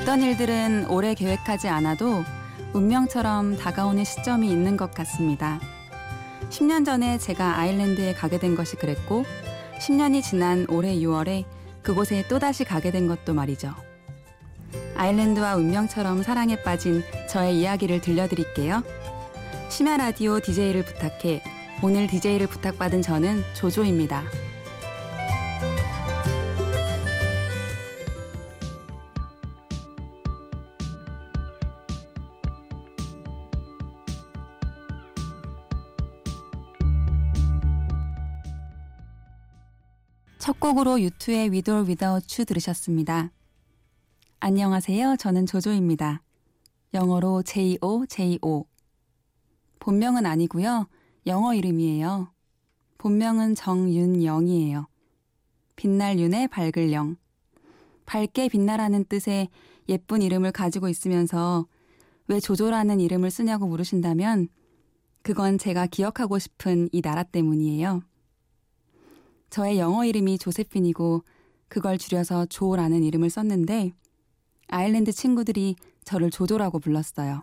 어떤 일들은 오래 계획하지 않아도 운명처럼 다가오는 시점이 있는 것 같습니다. 10년 전에 제가 아일랜드에 가게 된 것이 그랬고, 10년이 지난 올해 6월에 그곳에 또다시 가게 된 것도 말이죠. 아일랜드와 운명처럼 사랑에 빠진 저의 이야기를 들려드릴게요. 심야 라디오 DJ를 부탁해 오늘 DJ를 부탁받은 저는 조조입니다. 첫 곡으로 유투의 Without You 들으셨습니다. 안녕하세요. 저는 조조입니다. 영어로 J-O, J-O. 본명은 아니고요. 영어 이름이에요. 본명은 정윤영이에요. 빛날 윤의 밝을 영. 밝게 빛나라는 뜻의 예쁜 이름을 가지고 있으면서 왜 조조라는 이름을 쓰냐고 물으신다면 그건 제가 기억하고 싶은 이 나라 때문이에요. 저의 영어 이름이 조세핀이고 그걸 줄여서 조라는 이름을 썼는데 아일랜드 친구들이 저를 조조라고 불렀어요.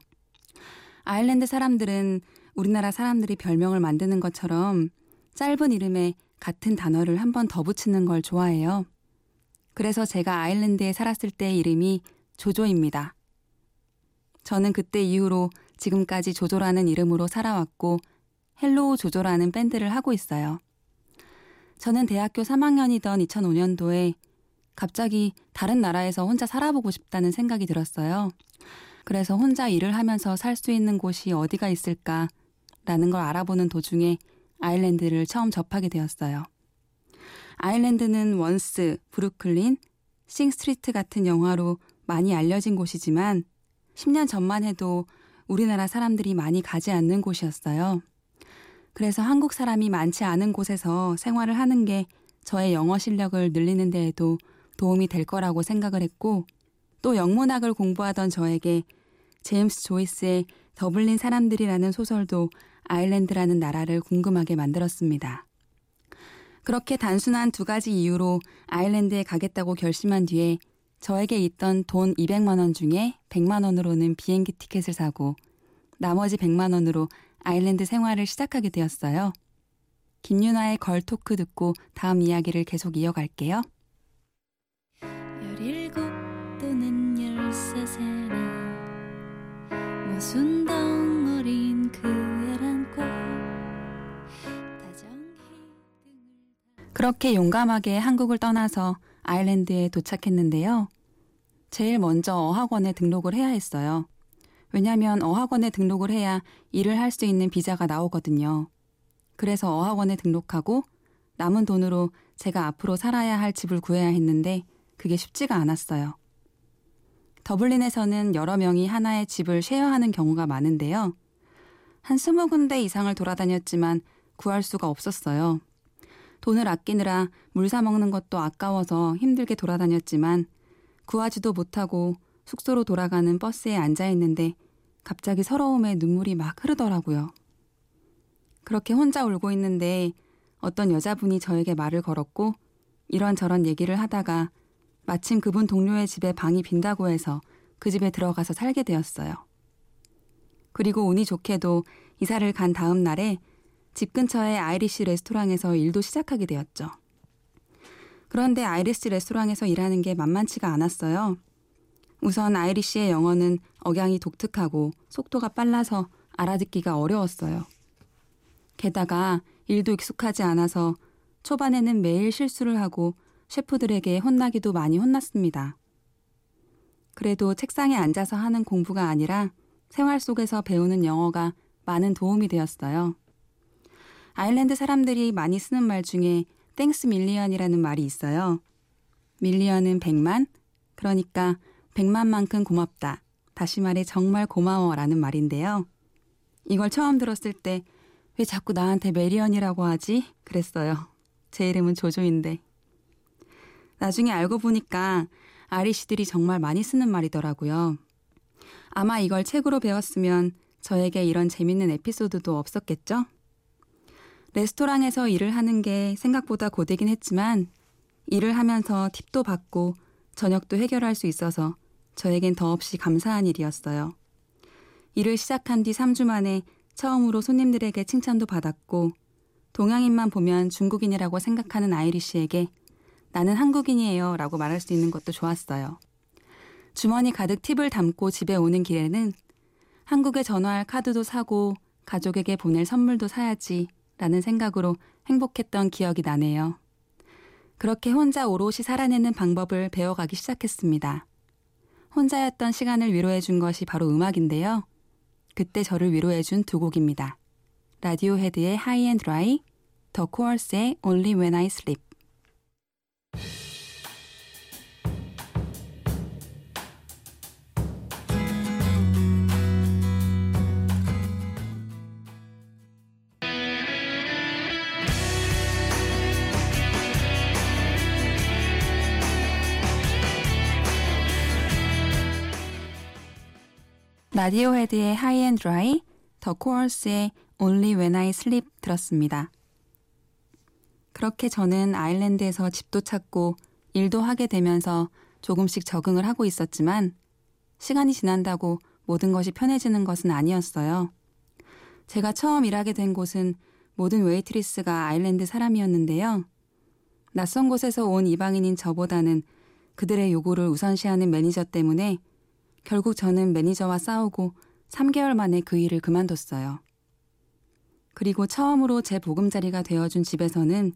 아일랜드 사람들은 우리나라 사람들이 별명을 만드는 것처럼 짧은 이름에 같은 단어를 한 번 더 붙이는 걸 좋아해요. 그래서 제가 아일랜드에 살았을 때의 이름이 조조입니다. 저는 그때 이후로 지금까지 조조라는 이름으로 살아왔고 헬로우 조조라는 밴드를 하고 있어요. 저는 대학교 3학년이던 2005년도에 갑자기 다른 나라에서 혼자 살아보고 싶다는 생각이 들었어요. 그래서 혼자 일을 하면서 살 수 있는 곳이 어디가 있을까 라는 걸 알아보는 도중에 아일랜드를 처음 접하게 되었어요. 아일랜드는 원스, 브루클린, 싱스트리트 같은 영화로 많이 알려진 곳이지만 10년 전만 해도 우리나라 사람들이 많이 가지 않는 곳이었어요. 그래서 한국 사람이 많지 않은 곳에서 생활을 하는 게 저의 영어 실력을 늘리는 데에도 도움이 될 거라고 생각을 했고 또 영문학을 공부하던 저에게 제임스 조이스의 더블린 사람들이라는 소설도 아일랜드라는 나라를 궁금하게 만들었습니다. 그렇게 단순한 두 가지 이유로 아일랜드에 가겠다고 결심한 뒤에 저에게 있던 돈 200만 원 중에 100만 원으로는 비행기 티켓을 사고 나머지 100만 원으로 아일랜드 생활을 시작하게 되었어요. 김유나의 걸 토크 듣고 다음 이야기를 계속 이어갈게요. 17 또는 13세나 무슨 덩어린 그 애란꽃 그렇게 용감하게 한국을 떠나서 아일랜드에 도착했는데요. 제일 먼저 어학원에 등록을 해야 했어요. 왜냐하면 어학원에 등록을 해야 일을 할 수 있는 비자가 나오거든요. 그래서 어학원에 등록하고 남은 돈으로 제가 앞으로 살아야 할 집을 구해야 했는데 그게 쉽지가 않았어요. 더블린에서는 여러 명이 하나의 집을 쉐어하는 경우가 많은데요. 한 스무 군데 이상을 돌아다녔지만 구할 수가 없었어요. 돈을 아끼느라 물 사 먹는 것도 아까워서 힘들게 돌아다녔지만 구하지도 못하고 숙소로 돌아가는 버스에 앉아 있는데 갑자기 서러움에 눈물이 막 흐르더라고요. 그렇게 혼자 울고 있는데 어떤 여자분이 저에게 말을 걸었고 이런저런 얘기를 하다가 마침 그분 동료의 집에 방이 빈다고 해서 그 집에 들어가서 살게 되었어요. 그리고 운이 좋게도 이사를 간 다음 날에 집 근처의 Irish 레스토랑에서 일도 시작하게 되었죠. 그런데 Irish 레스토랑에서 일하는 게 만만치가 않았어요. 우선 Irish의 영어는 억양이 독특하고 속도가 빨라서 알아듣기가 어려웠어요. 게다가 일도 익숙하지 않아서 초반에는 매일 실수를 하고 셰프들에게 혼나기도 많이 혼났습니다. 그래도 책상에 앉아서 하는 공부가 아니라 생활 속에서 배우는 영어가 많은 도움이 되었어요. 아일랜드 사람들이 많이 쓰는 말 중에 Thanks million이라는 말이 있어요. Million은 100만, 그러니까 100만만큼 고맙다. 다시 말해 정말 고마워 라는 말인데요. 이걸 처음 들었을 때 왜 자꾸 나한테 메리언이라고 하지? 그랬어요. 제 이름은 조조인데. 나중에 알고 보니까 아리씨들이 정말 많이 쓰는 말이더라고요. 아마 이걸 책으로 배웠으면 저에게 이런 재밌는 에피소드도 없었겠죠? 레스토랑에서 일을 하는 게 생각보다 고되긴 했지만 일을 하면서 팁도 받고 저녁도 해결할 수 있어서 저에겐 더없이 감사한 일이었어요. 일을 시작한 뒤 3주 만에 처음으로 손님들에게 칭찬도 받았고 동양인만 보면 중국인이라고 생각하는 아이리쉬에게 나는 한국인이에요 라고 말할 수 있는 것도 좋았어요. 주머니 가득 팁을 담고 집에 오는 길에는 한국에 전화할 카드도 사고 가족에게 보낼 선물도 사야지 라는 생각으로 행복했던 기억이 나네요. 그렇게 혼자 오롯이 살아내는 방법을 배워가기 시작했습니다. 혼자였던 시간을 위로해 준 것이 바로 음악인데요. 그때 저를 위로해 준 두 곡입니다. 라디오 헤드의 High and Dry, 더 코얼스의 Only When I Sleep. 라디오 헤드의 High and Dry, 더 코얼스의 Only When I Sleep 들었습니다. 그렇게 저는 아일랜드에서 집도 찾고 일도 하게 되면서 조금씩 적응을 하고 있었지만 시간이 지난다고 모든 것이 편해지는 것은 아니었어요. 제가 처음 일하게 된 곳은 모든 웨이트리스가 아일랜드 사람이었는데요. 낯선 곳에서 온 이방인인 저보다는 그들의 요구를 우선시하는 매니저 때문에 결국 저는 매니저와 싸우고 3개월 만에 그 일을 그만뒀어요. 그리고 처음으로 제 보금자리가 되어준 집에서는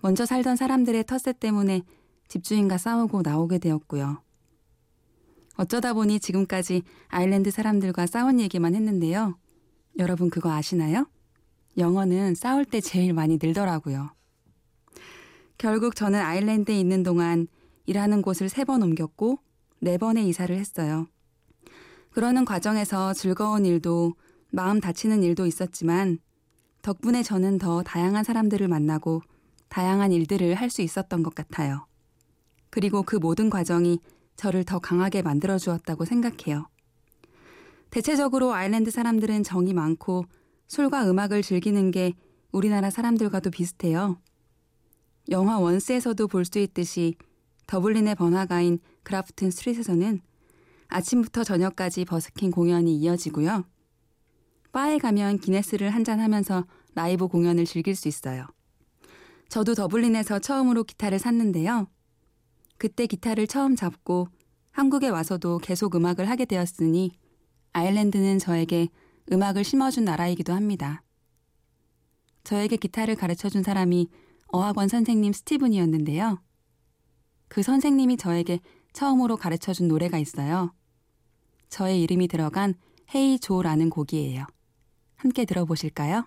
먼저 살던 사람들의 텃세 때문에 집주인과 싸우고 나오게 되었고요. 어쩌다 보니 지금까지 아일랜드 사람들과 싸운 얘기만 했는데요. 여러분 그거 아시나요? 영어는 싸울 때 제일 많이 늘더라고요. 결국 저는 아일랜드에 있는 동안 일하는 곳을 세 번 옮겼고 네 번의 이사를 했어요. 그러는 과정에서 즐거운 일도 마음 다치는 일도 있었지만 덕분에 저는 더 다양한 사람들을 만나고 다양한 일들을 할 수 있었던 것 같아요. 그리고 그 모든 과정이 저를 더 강하게 만들어 주었다고 생각해요. 대체적으로 아일랜드 사람들은 정이 많고 술과 음악을 즐기는 게 우리나라 사람들과도 비슷해요. 영화 원스에서도 볼 수 있듯이 더블린의 번화가인 그라프튼 스트릿에서는 아침부터 저녁까지 버스킹 공연이 이어지고요. 바에 가면 기네스를 한잔하면서 라이브 공연을 즐길 수 있어요. 저도 더블린에서 처음으로 기타를 샀는데요. 그때 기타를 처음 잡고 한국에 와서도 계속 음악을 하게 되었으니 아일랜드는 저에게 음악을 심어준 나라이기도 합니다. 저에게 기타를 가르쳐 준 사람이 어학원 선생님 스티븐이었는데요. 그 선생님이 저에게 처음으로 가르쳐 준 노래가 있어요. 저의 이름이 들어간 헤이 조라는 곡이에요. 함께 들어보실까요?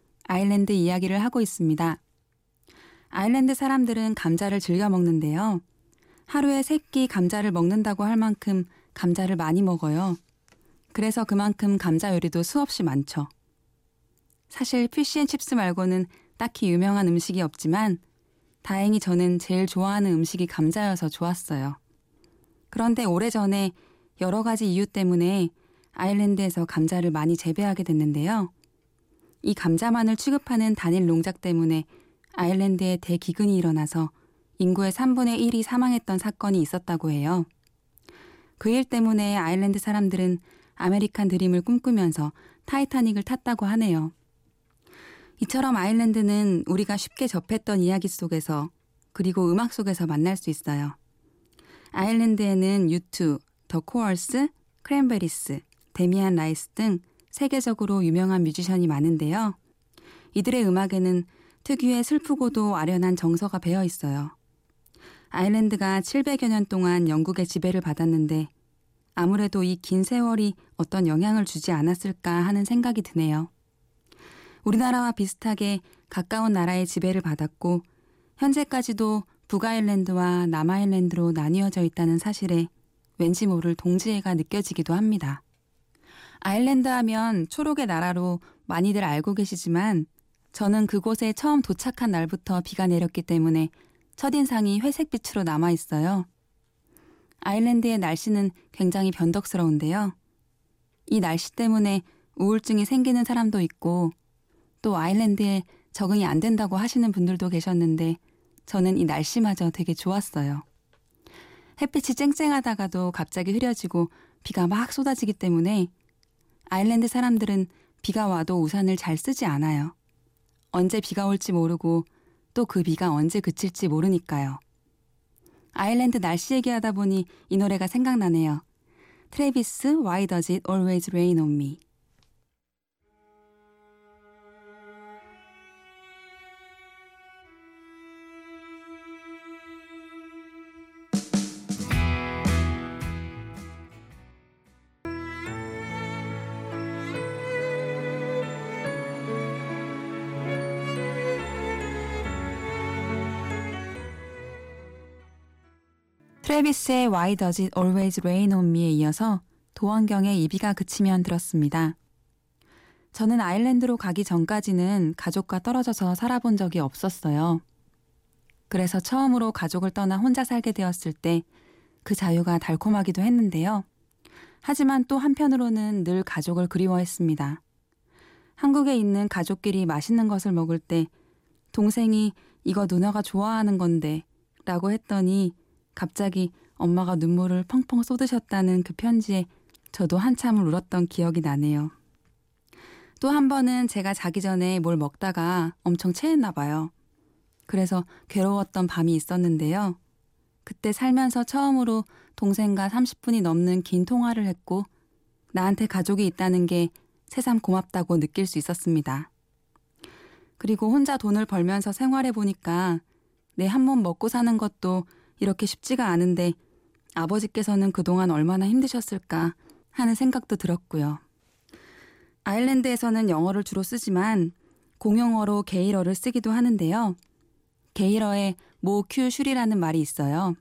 아일랜드 이야기를 하고 있습니다. 아일랜드 사람들은 감자를 즐겨 먹는데요. 하루에 세끼 감자를 먹는다고 할 만큼 감자를 많이 먹어요. 그래서 그만큼 감자 요리도 수없이 많죠. 사실 피쉬앤칩스 말고는 딱히 유명한 음식이 없지만 다행히 저는 제일 좋아하는 음식이 감자여서 좋았어요. 그런데 오래전에 여러 가지 이유 때문에 아일랜드에서 감자를 많이 재배하게 됐는데요. 이 감자만을 취급하는 단일 농작 때문에 아일랜드에 대기근이 일어나서 인구의 3분의 1이 사망했던 사건이 있었다고 해요. 그 일 때문에 아일랜드 사람들은 아메리칸 드림을 꿈꾸면서 타이타닉을 탔다고 하네요. 이처럼 아일랜드는 우리가 쉽게 접했던 이야기 속에서 그리고 음악 속에서 만날 수 있어요. 아일랜드에는 유투, 더 코얼스, 크랜베리스, 데미안 라이스 등 세계적으로 유명한 뮤지션이 많은데요. 이들의 음악에는 특유의 슬프고도 아련한 정서가 배어 있어요. 아일랜드가 700여 년 동안 영국의 지배를 받았는데 아무래도 이 긴 세월이 어떤 영향을 주지 않았을까 하는 생각이 드네요. 우리나라와 비슷하게 가까운 나라의 지배를 받았고 현재까지도 북아일랜드와 남아일랜드로 나뉘어져 있다는 사실에 왠지 모를 동지애가 느껴지기도 합니다. 아일랜드 하면 초록의 나라로 많이들 알고 계시지만 저는 그곳에 처음 도착한 날부터 비가 내렸기 때문에 첫인상이 회색빛으로 남아 있어요. 아일랜드의 날씨는 굉장히 변덕스러운데요. 이 날씨 때문에 우울증이 생기는 사람도 있고 또 아일랜드에 적응이 안 된다고 하시는 분들도 계셨는데 저는 이 날씨마저 되게 좋았어요. 햇빛이 쨍쨍하다가도 갑자기 흐려지고 비가 막 쏟아지기 때문에 아일랜드 사람들은 비가 와도 우산을 잘 쓰지 않아요. 언제 비가 올지 모르고 또 그 비가 언제 그칠지 모르니까요. 아일랜드 날씨 얘기하다 보니 이 노래가 생각나네요. 트레비스 Why Does It Always Rain on Me 트래비스의 Why Does It Always Rain on Me에 이어서 도원경의 이비가 그치면 들었습니다. 저는 아일랜드로 가기 전까지는 가족과 떨어져서 살아본 적이 없었어요. 그래서 처음으로 가족을 떠나 혼자 살게 되었을 때 그 자유가 달콤하기도 했는데요. 하지만 또 한편으로는 늘 가족을 그리워했습니다. 한국에 있는 가족끼리 맛있는 것을 먹을 때 동생이 이거 누나가 좋아하는 건데 라고 했더니 갑자기 엄마가 눈물을 펑펑 쏟으셨다는 그 편지에 저도 한참을 울었던 기억이 나네요. 또 한 번은 제가 자기 전에 뭘 먹다가 엄청 체했나 봐요. 그래서 괴로웠던 밤이 있었는데요. 그때 살면서 처음으로 동생과 30분이 넘는 긴 통화를 했고 나한테 가족이 있다는 게 새삼 고맙다고 느낄 수 있었습니다. 그리고 혼자 돈을 벌면서 생활해 보니까 내 한 몸 먹고 사는 것도 이렇게 쉽지가 않은데 아버지께서는 그동안 얼마나 힘드셨을까 하는 생각도 들었고요. 아일랜드에서는 영어를 주로 쓰지만 공용어로 게일어를 쓰기도 하는데요. 게일어에 모큐슈리라는 말이 있어요.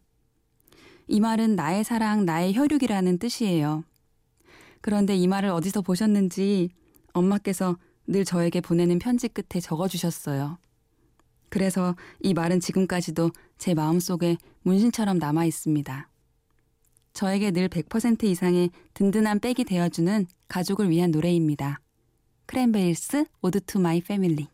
이 말은 나의 사랑, 나의 혈육이라는 뜻이에요. 그런데 이 말을 어디서 보셨는지 엄마께서 늘 저에게 보내는 편지 끝에 적어주셨어요. 그래서 이 말은 지금까지도 제 마음속에 문신처럼 남아 있습니다. 저에게 늘 100% 이상의 든든한 백이 되어주는 가족을 위한 노래입니다. 크랜베리스 Ode to My Family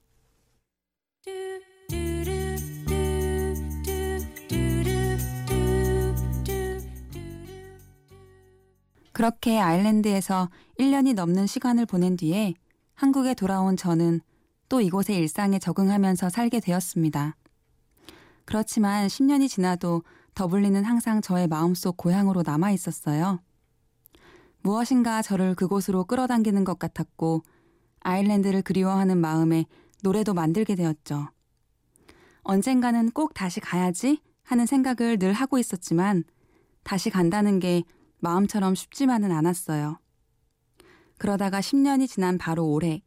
그렇게 아일랜드에서 1년이 넘는 시간을 보낸 뒤에 한국에 돌아온 저는 또 이곳의 일상에 적응하면서 살게 되었습니다. 그렇지만 10년이 지나도 더블린은 항상 저의 마음속 고향으로 남아 있었어요. 무엇인가 저를 그곳으로 끌어당기는 것 같았고 아일랜드를 그리워하는 마음에 노래도 만들게 되었죠. 언젠가는 꼭 다시 가야지 하는 생각을 늘 하고 있었지만 다시 간다는 게 마음처럼 쉽지만은 않았어요. 그러다가 10년이 지난 바로 올해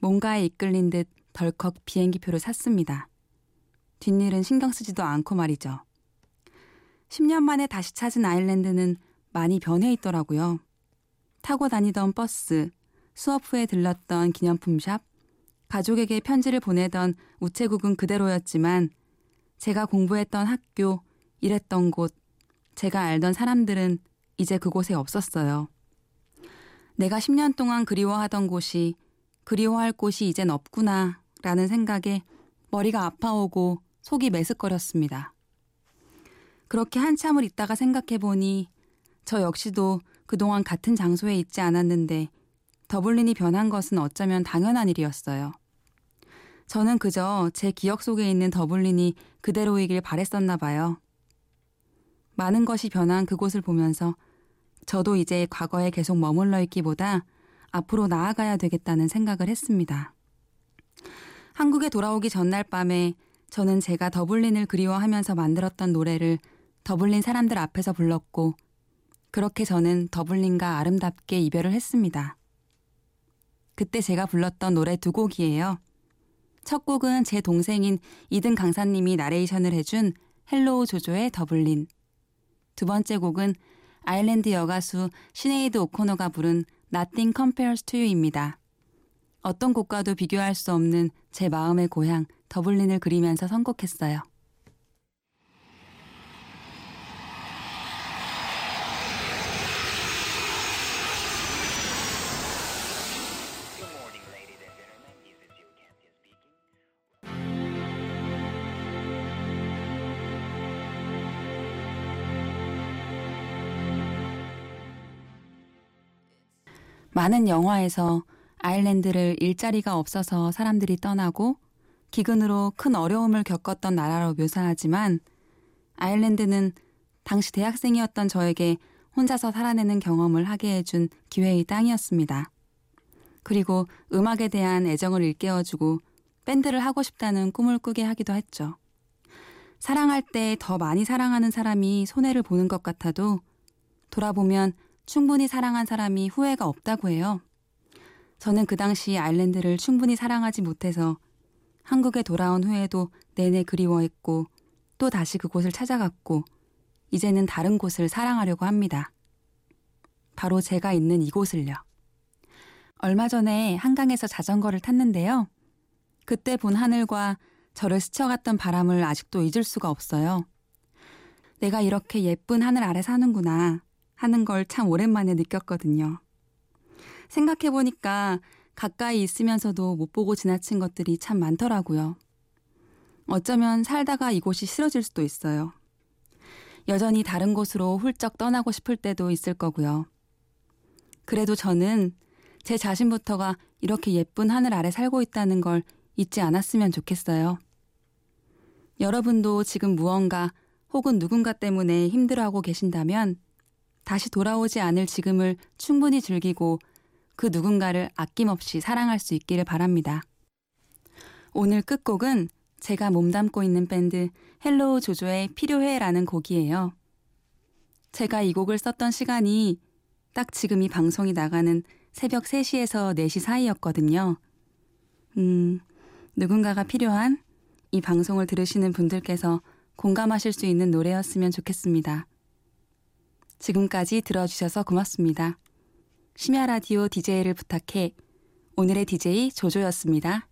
뭔가에 이끌린 듯 덜컥 비행기표를 샀습니다. 뒷일은 신경 쓰지도 않고 말이죠. 10년 만에 다시 찾은 아일랜드는 많이 변해 있더라고요. 타고 다니던 버스, 수업 후에 들렀던 기념품샵, 가족에게 편지를 보내던 우체국은 그대로였지만 제가 공부했던 학교, 일했던 곳, 제가 알던 사람들은 이제 그곳에 없었어요. 내가 10년 동안 그리워하던 곳이 그리워할 곳이 이젠 없구나 라는 생각에 머리가 아파오고 속이 메스꺼렸습니다. 그렇게 한참을 있다가 생각해보니 저 역시도 그동안 같은 장소에 있지 않았는데 더블린이 변한 것은 어쩌면 당연한 일이었어요. 저는 그저 제 기억 속에 있는 더블린이 그대로이길 바랬었나 봐요. 많은 것이 변한 그곳을 보면서 저도 이제 과거에 계속 머물러 있기보다 앞으로 나아가야 되겠다는 생각을 했습니다. 한국에 돌아오기 전날 밤에 저는 제가 더블린을 그리워하면서 만들었던 노래를 더블린 사람들 앞에서 불렀고 그렇게 저는 더블린과 아름답게 이별을 했습니다. 그때 제가 불렀던 노래 두 곡이에요. 첫 곡은 제 동생인 이든 강사님이 나레이션을 해준 헬로우 조조의 더블린. 두 번째 곡은 아일랜드 여가수 시네이드 오코너가 부른 Nothing Compares to You입니다. 어떤 곡과도 비교할 수 없는 제 마음의 고향 더블린을 그리면서 선곡했어요. 많은 영화에서 아일랜드를 일자리가 없어서 사람들이 떠나고 기근으로 큰 어려움을 겪었던 나라로 묘사하지만 아일랜드는 당시 대학생이었던 저에게 혼자서 살아내는 경험을 하게 해준 기회의 땅이었습니다. 그리고 음악에 대한 애정을 일깨워주고 밴드를 하고 싶다는 꿈을 꾸게 하기도 했죠. 사랑할 때 더 많이 사랑하는 사람이 손해를 보는 것 같아도 돌아보면 충분히 사랑한 사람이 후회가 없다고 해요. 저는 그 당시 아일랜드를 충분히 사랑하지 못해서 한국에 돌아온 후에도 내내 그리워했고 또 다시 그곳을 찾아갔고 이제는 다른 곳을 사랑하려고 합니다. 바로 제가 있는 이곳을요. 얼마 전에 한강에서 자전거를 탔는데요. 그때 본 하늘과 저를 스쳐갔던 바람을 아직도 잊을 수가 없어요. 내가 이렇게 예쁜 하늘 아래 사는구나 하는 걸 참 오랜만에 느꼈거든요. 생각해보니까 가까이 있으면서도 못 보고 지나친 것들이 참 많더라고요. 어쩌면 살다가 이곳이 싫어질 수도 있어요. 여전히 다른 곳으로 훌쩍 떠나고 싶을 때도 있을 거고요. 그래도 저는 제 자신부터가 이렇게 예쁜 하늘 아래 살고 있다는 걸 잊지 않았으면 좋겠어요. 여러분도 지금 무언가 혹은 누군가 때문에 힘들어하고 계신다면 다시 돌아오지 않을 지금을 충분히 즐기고 그 누군가를 아낌없이 사랑할 수 있기를 바랍니다. 오늘 끝곡은 제가 몸담고 있는 밴드 헬로우 조조의 필요해라는 곡이에요. 제가 이 곡을 썼던 시간이 딱 지금 이 방송이 나가는 새벽 3시에서 4시 사이였거든요. 음, 누군가가 필요한 이 방송을 들으시는 분들께서 공감하실 수 있는 노래였으면 좋겠습니다. 지금까지 들어주셔서 고맙습니다. 심야 라디오 DJ를 부탁해 오늘의 DJ 조조였습니다.